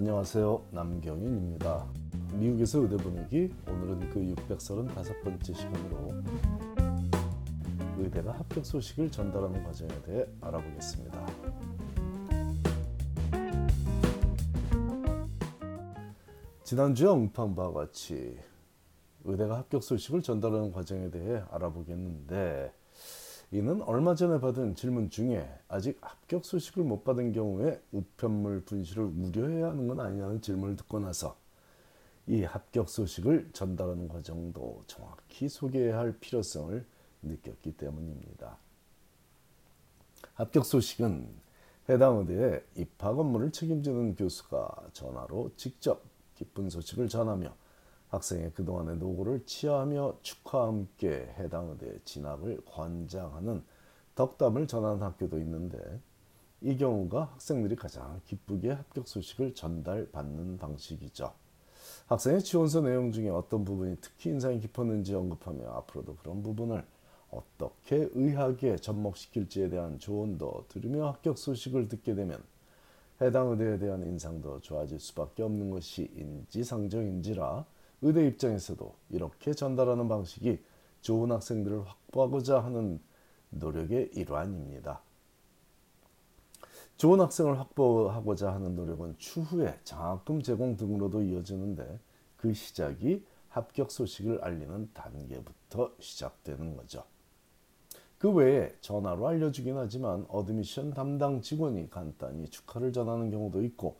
안녕하세요. 남경윤입니다. 미국에서 의대 분위기 오늘은 그 635번째 시간으로 의대가 합격 소식을 전달하는 과정에 대해 알아보겠습니다. 지난주에 언급한 바와 같이 의대가 합격 소식을 전달하는 과정에 대해 알아보겠는데 이는 얼마 전에 받은 질문 중에 아직 합격 소식을 못 받은 경우에 우편물 분실을 우려해야 하는 건 아니냐는 질문을 듣고 나서 이 합격 소식을 전달하는 과정도 정확히 소개해야 할 필요성을 느꼈기 때문입니다. 합격 소식은 해당 의대에 입학 업무를 책임지는 교수가 전화로 직접 기쁜 소식을 전하며 학생의 그동안의 노고를 치하하며 축하와 함께 해당 의대 진학을 관장하는 덕담을 전하는 학교도 있는데 이 경우가 학생들이 가장 기쁘게 합격 소식을 전달받는 방식이죠. 학생의 지원서 내용 중에 어떤 부분이 특히 인상이 깊었는지 언급하며 앞으로도 그런 부분을 어떻게 의하게 접목시킬지에 대한 조언도 들으며 합격 소식을 듣게 되면 해당 의대에 대한 인상도 좋아질 수밖에 없는 것이 인지상정인지라 의대 입장에서도 이렇게 전달하는 방식이 좋은 학생들을 확보하고자 하는 노력의 일환입니다. 좋은 학생을 확보하고자 하는 노력은 추후에 장학금 제공 등으로도 이어지는데 그 시작이 합격 소식을 알리는 단계부터 시작되는 거죠. 그 외에 전화로 알려주긴 하지만 admission 담당 직원이 간단히 축하를 전하는 경우도 있고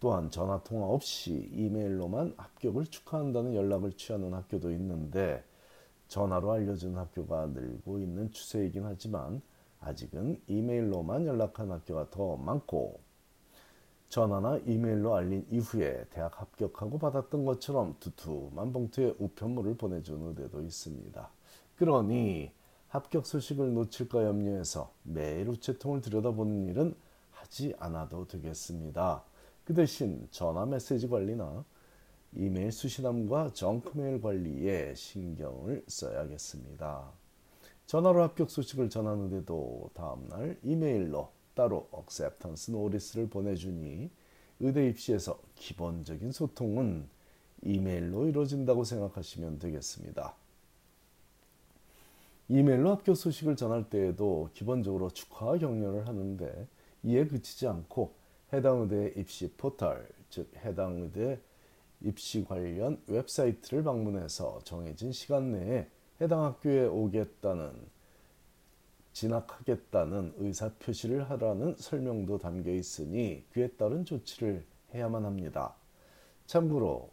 또한 전화 통화 없이 이메일로만 합격을 축하한다는 연락을 취하는 학교도 있는데 전화로 알려준 학교가 늘고 있는 추세이긴 하지만 아직은 이메일로만 연락한 학교가 더 많고 전화나 이메일로 알린 이후에 대학 합격하고 받았던 것처럼 두툼한 봉투에 우편물을 보내준 의대도 있습니다. 그러니 합격 소식을 놓칠까 염려해서 매일 우체통을 들여다보는 일은 하지 않아도 되겠습니다. 그 대신 전화 메시지 관리나 이메일 수신함과 정크메일 관리에 신경을 써야겠습니다. 전화로 합격 소식을 전하는데도 다음날 이메일로 따로 acceptance notice를 보내주니 의대 입시에서 기본적인 소통은 이메일로 이루어진다고 생각하시면 되겠습니다. 이메일로 합격 소식을 전할 때에도 기본적으로 축하 격려를 하는데 이에 그치지 않고 해당 의대 입시 포털, 즉 해당 의대 입시 관련 웹사이트를 방문해서 정해진 시간 내에 해당 학교에 오겠다는 진학하겠다는 의사 표시를 하라는 설명도 담겨 있으니 그에 따른 조치를 해야만 합니다. 참고로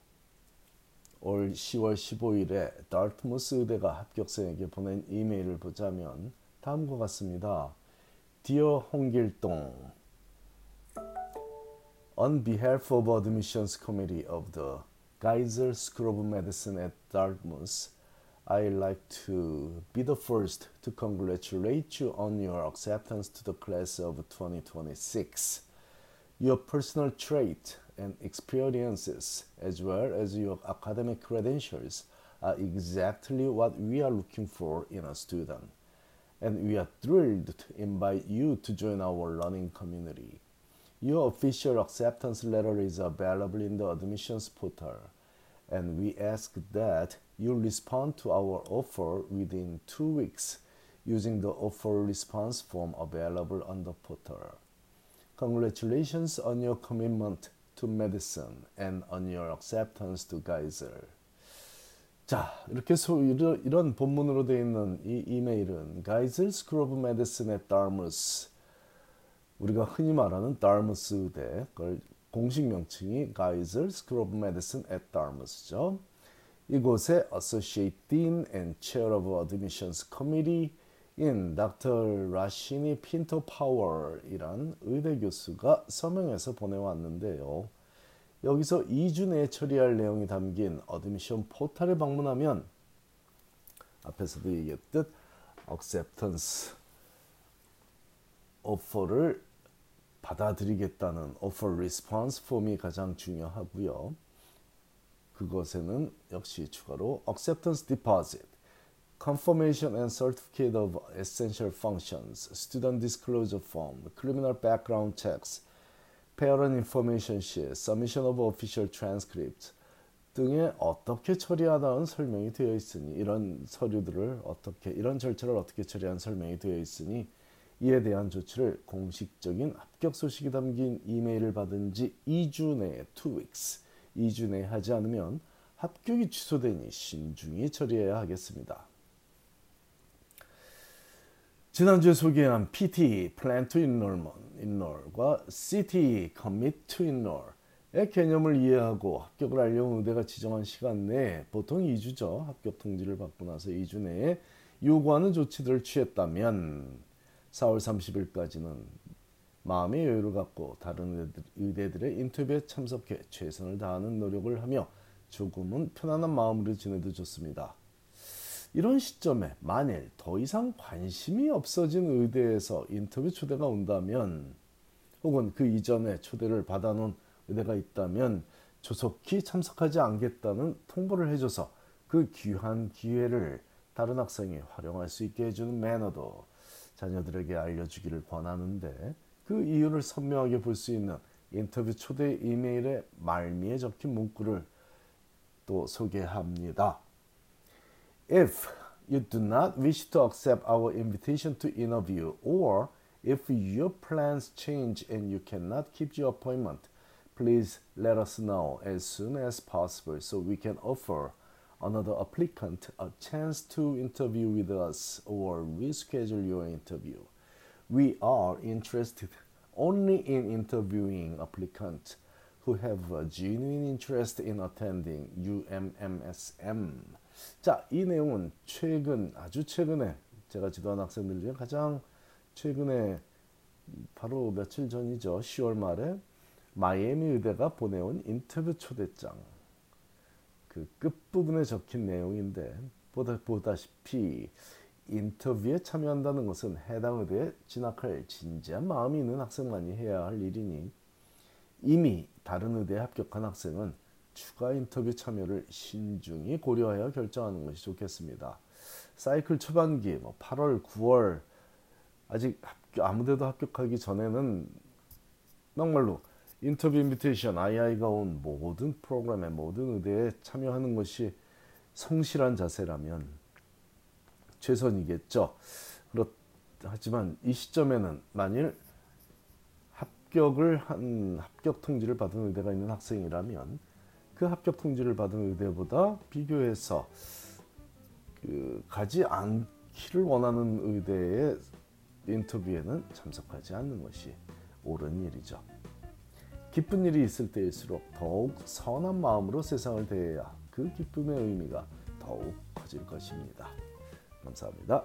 올 10월 15일에 달트무스 의대가 합격생에게 보낸 이메일을 보자면 다음과 같습니다. Dear 홍길동 On behalf of the Admissions Committee of the Geyser School of Medicine at Dartmouth, I'd like to be the first to congratulate you on your acceptance to the class of 2026. Your personal trait and experiences, as well as your academic credentials, are exactly what we are looking for in a student. And we are thrilled to invite you to join our learning community. Your official acceptance letter is available in the admissions portal, and we ask that you respond to our offer within two weeks using the offer response form available on the portal. Congratulations on your commitment to medicine and on your acceptance to Geyser. 자, 이렇게 소, 이런, 이런 본문으로 되어 있는 이 이메일은 Geyser School of Medicine at Dartmouth 우리가 흔히 말하는 다르무스 의대 그걸 공식 명칭이 Geyser School of Medicine at Dartmouth죠. 이곳에 Associate Dean and Chair of Admissions Committee 인 Dr. 라시니 핀토 파워이란 의대 교수가 서명해서 보내왔는데요. 여기서 2주 내에 처리할 내용이 담긴 admission 포털에 방문하면 앞에서도 얘기했듯 acceptance offer를 받아들이겠다는 offer response form이 가장 중요하고요. 그것에는 역시 추가로 acceptance deposit, confirmation and certificate of essential functions, student disclosure form, criminal background checks, Parent Information Sheet, Submission of Official Transcript 등에 어떻게 처리하다는 설명이 되어 있으니 이런 서류들을 어떻게 이런 절차를 어떻게 처리한 설명이 되어 있으니 이에 대한 조치를 공식적인 합격 소식이 담긴 이메일을 받은 지 2주 내에 2 weeks 2주 내에 하지 않으면 합격이 취소되니 신중히 처리해야 하겠습니다. 지난주에 소개한 PT Plan to Enroll과 CT Commit to Enroll의 개념을 이해하고 합격을 하려는 의대가 지정한 시간 내에 보통 2주죠. 합격 통지를 받고 나서 2주 내에 요구하는 조치들을 취했다면 4월 30일까지는 마음의 여유를 갖고 다른 의대들의 인터뷰에 참석해 최선을 다하는 노력을 하며 조금은 편안한 마음으로 지내도 좋습니다. 이런 시점에 만일 더 이상 관심이 없어진 의대에서 인터뷰 초대가 온다면 혹은 그 이전에 초대를 받아놓은 의대가 있다면 조속히 참석하지 않겠다는 통보를 해줘서 그 귀한 기회를 다른 학생이 활용할 수 있게 해주는 매너도 자녀들에게 알려주기를 권하는데 그 이유를 선명하게 볼 수 있는 인터뷰 초대 이메일의 말미에 적힌 문구를 또 소개합니다. If you do not wish to accept our invitation to interview or if your plans change and you cannot keep your appointment, please let us know as soon as possible so we can offer another applicant a chance to interview with us or reschedule your interview. We are interested only in interviewing applicants who have a genuine interest in attending UMMSM. 자, 이 내용은 최근 아주 최근에 제가 지도한 학생들 중에 가장 최근에 바로 며칠 전이죠. 10월 말에 마이애미 의대가 보내온 인터뷰 초대장 그 끝부분에 적힌 내용인데 보다, 보다시피 인터뷰에 참여한다는 것은 해당 의대에 진학할 진지한 마음이 있는 학생만이 해야 할 일이니 이미 다른 의대에 합격한 학생은 추가 인터뷰 참여를 신중히 고려하여 결정하는 것이 좋겠습니다. 사이클 초반기 뭐 8월, 9월 아직 합격, 아무데도 합격하기 전에는 정말로 인터뷰 인비테이션 아이아이가 온 모든 프로그램에 모든 의대에 참여하는 것이 성실한 자세라면 최선이겠죠. 그렇 하지만 이 시점에는 만일 합격을 한 합격 통지를 받은 의대가 있는 학생이라면 그 합격 통지를 받은 의대보다 비교해서 그 가지 않기를 원하는 의대의 인터뷰에는 참석하지 않는 것이 옳은 일이죠. 기쁜 일이 있을 때일수록 더욱 선한 마음으로 세상을 대해야 그 기쁨의 의미가 더욱 커질 것입니다. 감사합니다.